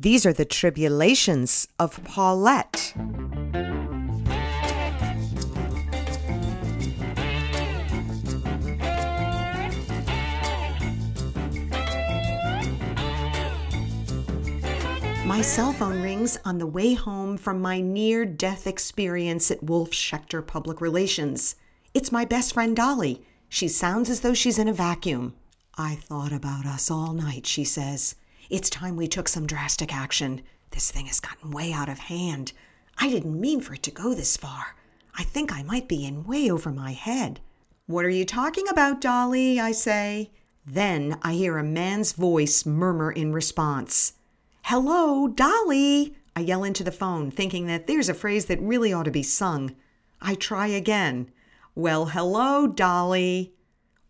These are the tribulations of Paulette. My cell phone rings on the way home from my near death experience at Wolf Schechter Public Relations. It's my best friend Dolly. She sounds as though she's in a vacuum. I thought about us all night, she says. It's time we took some drastic action. This thing has gotten way out of hand. I didn't mean for it to go this far. I think I might be in way over my head. What are you talking about, Dolly? I say. Then I hear a man's voice murmur in response. Hello, Dolly! I yell into the phone, thinking that there's a phrase that really ought to be sung. I try again. Well, hello, Dolly.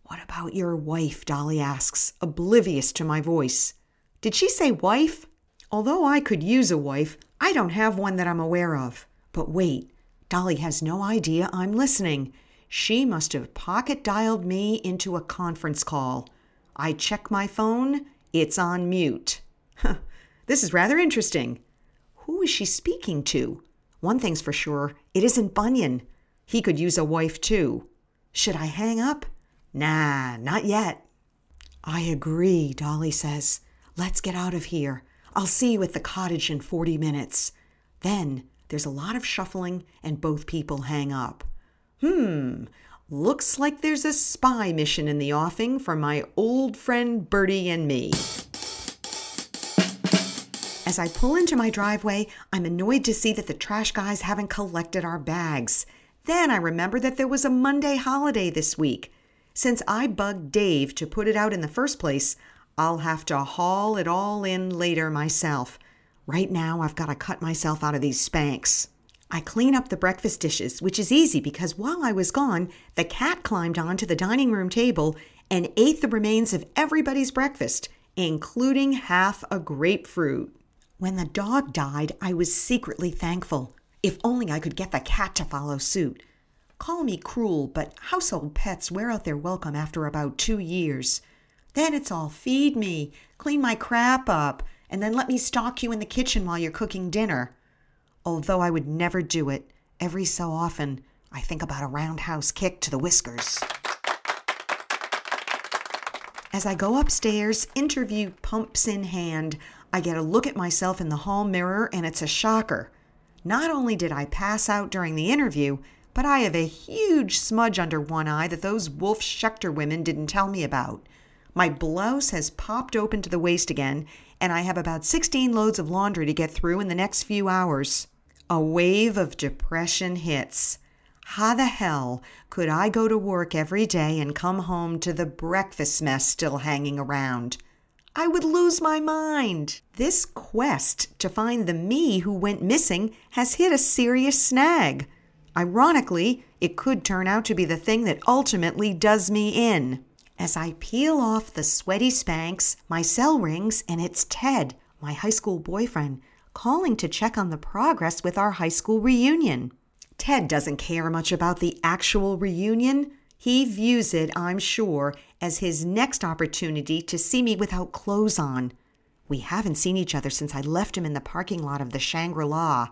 What about your wife? Dolly asks, oblivious to my voice. Did she say wife? Although I could use a wife, I don't have one that I'm aware of. But wait, Dolly has no idea I'm listening. She must have pocket dialed me into a conference call. I check my phone, it's on mute. this is rather interesting. Who is she speaking to? One thing's for sure it isn't Bunyan. He could use a wife too. Should I hang up? Nah, not yet. I agree, Dolly says. Let's get out of here. I'll see you at the cottage in 40 minutes. Then there's a lot of shuffling, and both people hang up. Hmm, looks like there's a spy mission in the offing for my old friend Bertie and me. As I pull into my driveway, I'm annoyed to see that the trash guys haven't collected our bags. Then I remember that there was a Monday holiday this week. Since I bugged Dave to put it out in the first place, I'll have to haul it all in later myself. Right now, I've got to cut myself out of these Spanx. I clean up the breakfast dishes, which is easy because while I was gone, the cat climbed onto the dining room table and ate the remains of everybody's breakfast, including half a grapefruit. When the dog died, I was secretly thankful. If only I could get the cat to follow suit. Call me cruel, but household pets wear out their welcome after about two years. Then it's all feed me, clean my crap up, and then let me stalk you in the kitchen while you're cooking dinner. Although I would never do it, every so often I think about a roundhouse kick to the whiskers. As I go upstairs, interview pumps in hand, I get a look at myself in the hall mirror and it's a shocker. Not only did I pass out during the interview, but I have a huge smudge under one eye that those Wolf Schechter women didn't tell me about. My blouse has popped open to the waist again, and I have about 16 loads of laundry to get through in the next few hours. A wave of depression hits. How the hell could I go to work every day and come home to the breakfast mess still hanging around? I would lose my mind. This quest to find the me who went missing has hit a serious snag. Ironically, it could turn out to be the thing that ultimately does me in. As I peel off the sweaty Spanx, my cell rings and it's Ted, my high school boyfriend, calling to check on the progress with our high school reunion. Ted doesn't care much about the actual reunion. He views it, I'm sure, as his next opportunity to see me without clothes on. We haven't seen each other since I left him in the parking lot of the Shangri La.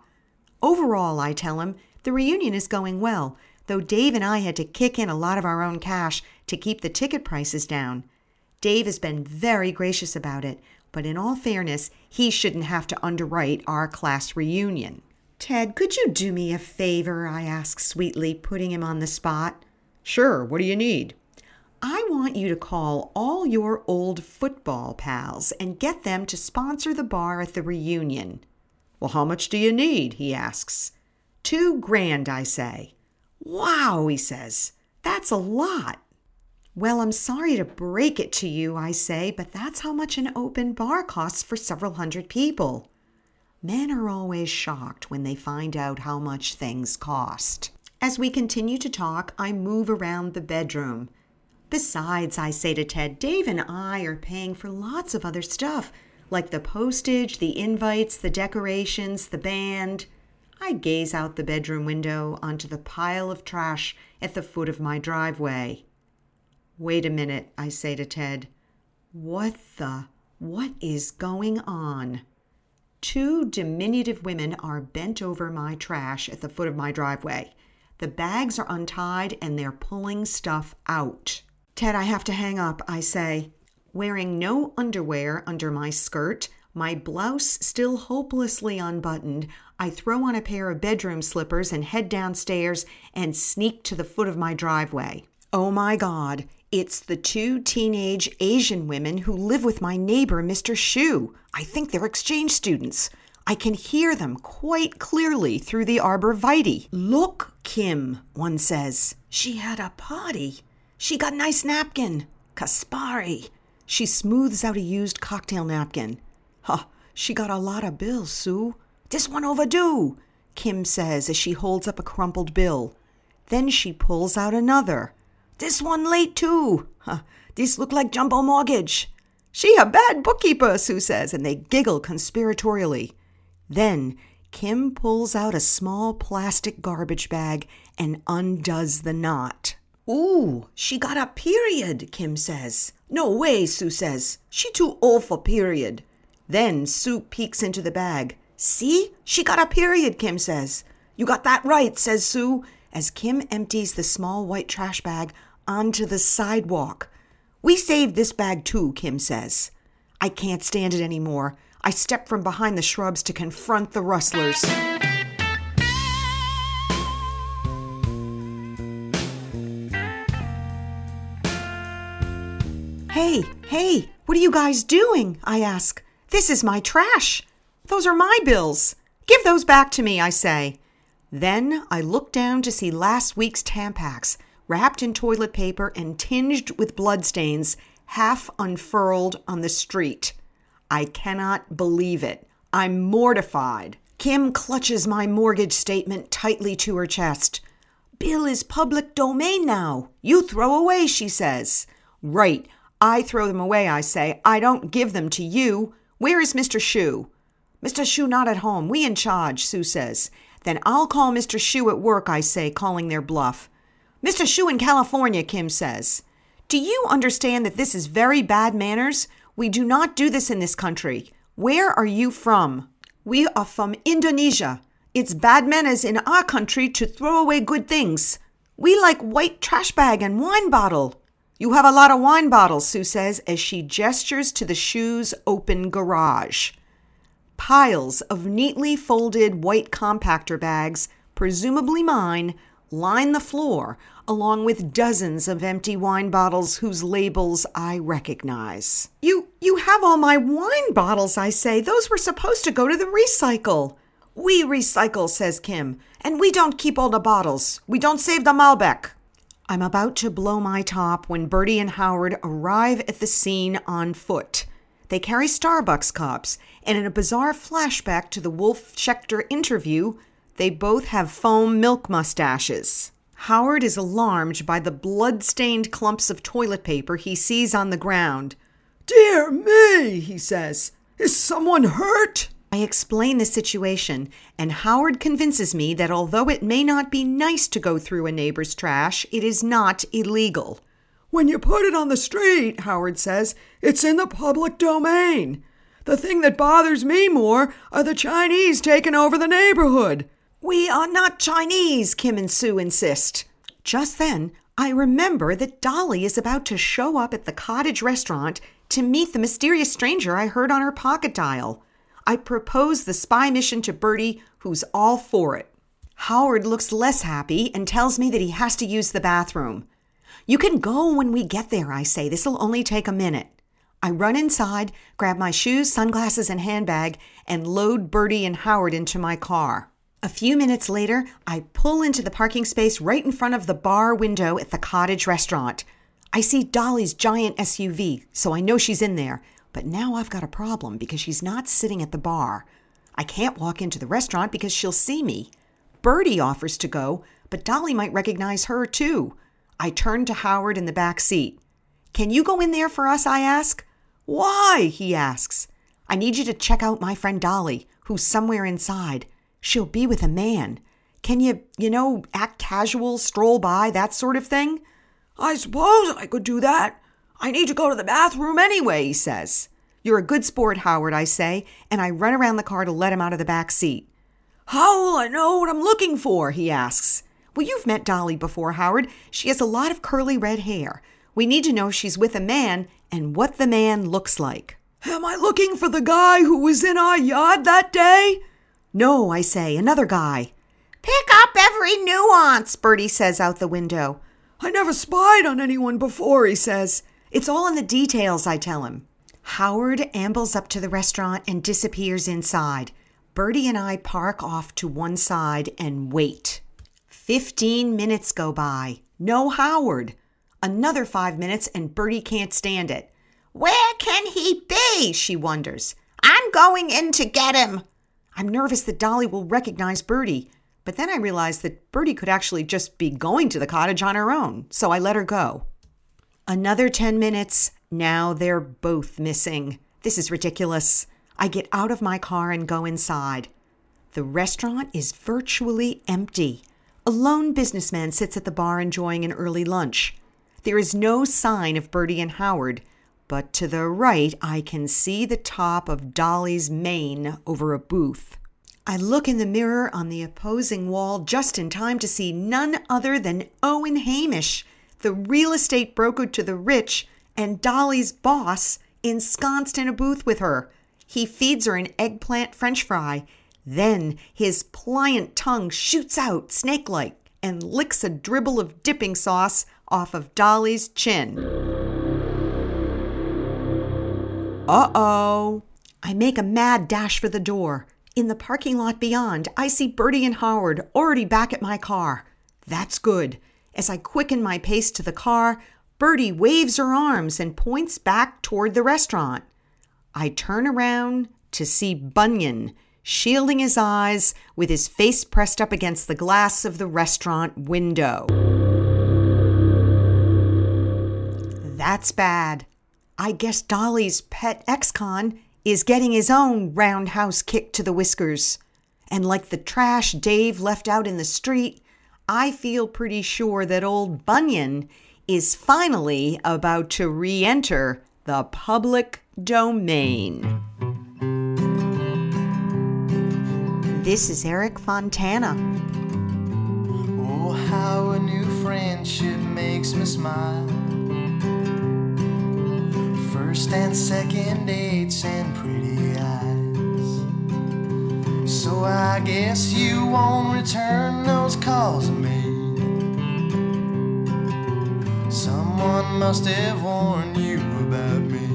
Overall, I tell him, the reunion is going well, though Dave and I had to kick in a lot of our own cash to keep the ticket prices down. Dave has been very gracious about it, but in all fairness, he shouldn't have to underwrite our class reunion. Ted, could you do me a favor? I ask sweetly, putting him on the spot. Sure, what do you need? I want you to call all your old football pals and get them to sponsor the bar at the reunion. Well, how much do you need? he asks. Two grand, I say. Wow, he says. That's a lot. Well, I'm sorry to break it to you, I say, but that's how much an open bar costs for several hundred people. Men are always shocked when they find out how much things cost. As we continue to talk, I move around the bedroom. Besides, I say to Ted, Dave and I are paying for lots of other stuff, like the postage, the invites, the decorations, the band. I gaze out the bedroom window onto the pile of trash at the foot of my driveway. Wait a minute, I say to Ted. What the? What is going on? Two diminutive women are bent over my trash at the foot of my driveway. The bags are untied and they're pulling stuff out. Ted, I have to hang up, I say. Wearing no underwear under my skirt, my blouse still hopelessly unbuttoned, I throw on a pair of bedroom slippers and head downstairs and sneak to the foot of my driveway. Oh my God, it's the two teenage Asian women who live with my neighbor, Mr. Shu. I think they're exchange students. I can hear them quite clearly through the arborvitae. Look, Kim, one says. She had a party. She got a nice napkin. Caspari. She smooths out a used cocktail napkin. Huh, she got a lot of bills, Sue. This one overdue, Kim says as she holds up a crumpled bill. Then she pulls out another. This one late too. Huh, this look like jumbo mortgage. She a bad bookkeeper, Sue says, and they giggle conspiratorially. Then Kim pulls out a small plastic garbage bag and undoes the knot. Ooh, she got a period, Kim says. No way, Sue says. She too old for period. Then Sue peeks into the bag. See? She got a period, Kim says. You got that right, says Sue, as Kim empties the small white trash bag onto the sidewalk. We saved this bag too, Kim says. I can't stand it anymore. I step from behind the shrubs to confront the rustlers. Hey, hey, what are you guys doing? I ask. This is my trash. Those are my bills. Give those back to me, I say. Then I look down to see last week's Tampax, wrapped in toilet paper and tinged with bloodstains, half unfurled on the street. I cannot believe it. I'm mortified. Kim clutches my mortgage statement tightly to her chest. Bill is public domain now. You throw away, she says. Right. I throw them away, I say. I don't give them to you. Where is Mr. Shu? Mr. Shu not at home. We in charge, Sue says. Then I'll call Mr. Shu at work, I say, calling their bluff. Mr. Shu in California, Kim says. Do you understand that this is very bad manners? We do not do this in this country. Where are you from? We are from Indonesia. It's bad manners in our country to throw away good things. We like white trash bag and wine bottle. You have a lot of wine bottles, Sue says as she gestures to the Shu's open garage. Piles of neatly folded white compactor bags, presumably mine, line the floor, along with dozens of empty wine bottles whose labels I recognize. You you have all my wine bottles, I say. Those were supposed to go to the recycle. We recycle, says Kim, and we don't keep all the bottles. We don't save the Malbec. I'm about to blow my top when Bertie and Howard arrive at the scene on foot. They carry Starbucks cups, and in a bizarre flashback to the Wolf Schechter interview, they both have foam milk mustaches. Howard is alarmed by the blood-stained clumps of toilet paper he sees on the ground. Dear me, he says. Is someone hurt? I explain the situation, and Howard convinces me that although it may not be nice to go through a neighbor's trash, it is not illegal. When you put it on the street, Howard says, it's in the public domain. The thing that bothers me more are the Chinese taking over the neighborhood. We are not Chinese, Kim and Sue insist. Just then, I remember that Dolly is about to show up at the cottage restaurant to meet the mysterious stranger I heard on her pocket dial. I propose the spy mission to Bertie, who's all for it. Howard looks less happy and tells me that he has to use the bathroom. You can go when we get there, I say. This'll only take a minute. I run inside, grab my shoes, sunglasses, and handbag, and load Bertie and Howard into my car. A few minutes later, I pull into the parking space right in front of the bar window at the cottage restaurant. I see Dolly's giant SUV, so I know she's in there, but now I've got a problem because she's not sitting at the bar. I can't walk into the restaurant because she'll see me. Bertie offers to go, but Dolly might recognize her too. I turn to Howard in the back seat. Can you go in there for us? I ask. Why? he asks. I need you to check out my friend Dolly, who's somewhere inside. She'll be with a man. Can you, you know, act casual, stroll by, that sort of thing? I suppose I could do that, I need to go to the bathroom anyway, he says. You're a good sport, Howard, I say, and I run around the car to let him out of the back seat. How will I know what I'm looking for? he asks. Well, you've met Dolly before, Howard. She has a lot of curly red hair. We need to know she's with a man and what the man looks like. Am I looking for the guy who was in our yard that day? No, I say, another guy. Pick up every nuance, Bertie says out the window. I never spied on anyone before, he says. It's all in the details, I tell him. Howard ambles up to the restaurant and disappears inside. Bertie and I park off to one side and wait. Fifteen minutes go by. No Howard. Another five minutes and Bertie can't stand it. Where can he be? she wonders. I'm going in to get him. I'm nervous that Dolly will recognize Bertie, but then I realize that Bertie could actually just be going to the cottage on her own, so I let her go. Another 10 minutes. Now they're both missing. This is ridiculous. I get out of my car and go inside. The restaurant is virtually empty. A lone businessman sits at the bar enjoying an early lunch. There is no sign of Bertie and Howard, but to the right I can see the top of Dolly's mane over a booth. I look in the mirror on the opposing wall just in time to see none other than Owen Hamish, the real estate broker to the rich, and Dolly's boss, ensconced in a booth with her. He feeds her an eggplant french fry. Then his pliant tongue shoots out, snake like, and licks a dribble of dipping sauce off of Dolly's chin. Uh oh. I make a mad dash for the door. In the parking lot beyond, I see Bertie and Howard already back at my car. That's good. As I quicken my pace to the car, Bertie waves her arms and points back toward the restaurant. I turn around to see Bunyan shielding his eyes with his face pressed up against the glass of the restaurant window. That's bad. I guess Dolly's pet ex con is getting his own roundhouse kick to the whiskers. And like the trash Dave left out in the street, I feel pretty sure that old Bunyan is finally about to re enter the public domain. This is Eric Fontana. Oh, how a new friendship makes me smile. First and second dates and pretty eyes. So I guess you won't return those calls Someone must have warned you about me.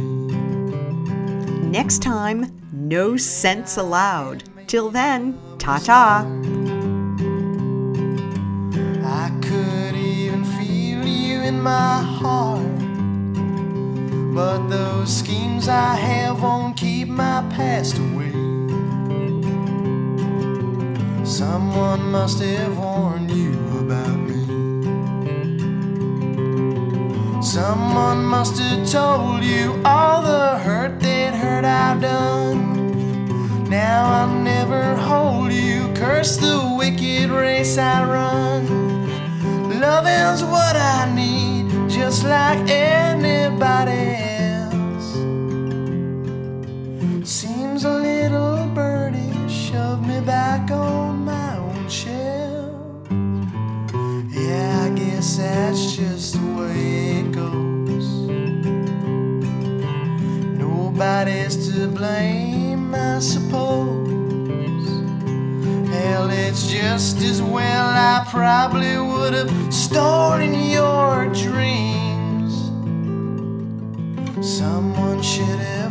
Next time, no sense allowed. Till then, ta ta. I could even feel you in my heart. But those schemes I have won't keep my past away. Someone must have warned you Someone must have told you all the hurt that hurt I've done. Now I'll never hold you, curse the wicked race I run. Loving's what I need, just like anybody else. Seems a little birdie shoved me back on my own shell. Yeah, I guess that's just the way Nobody's to blame, I suppose. Hell, it's just as well I probably would have stolen your dreams. Someone should have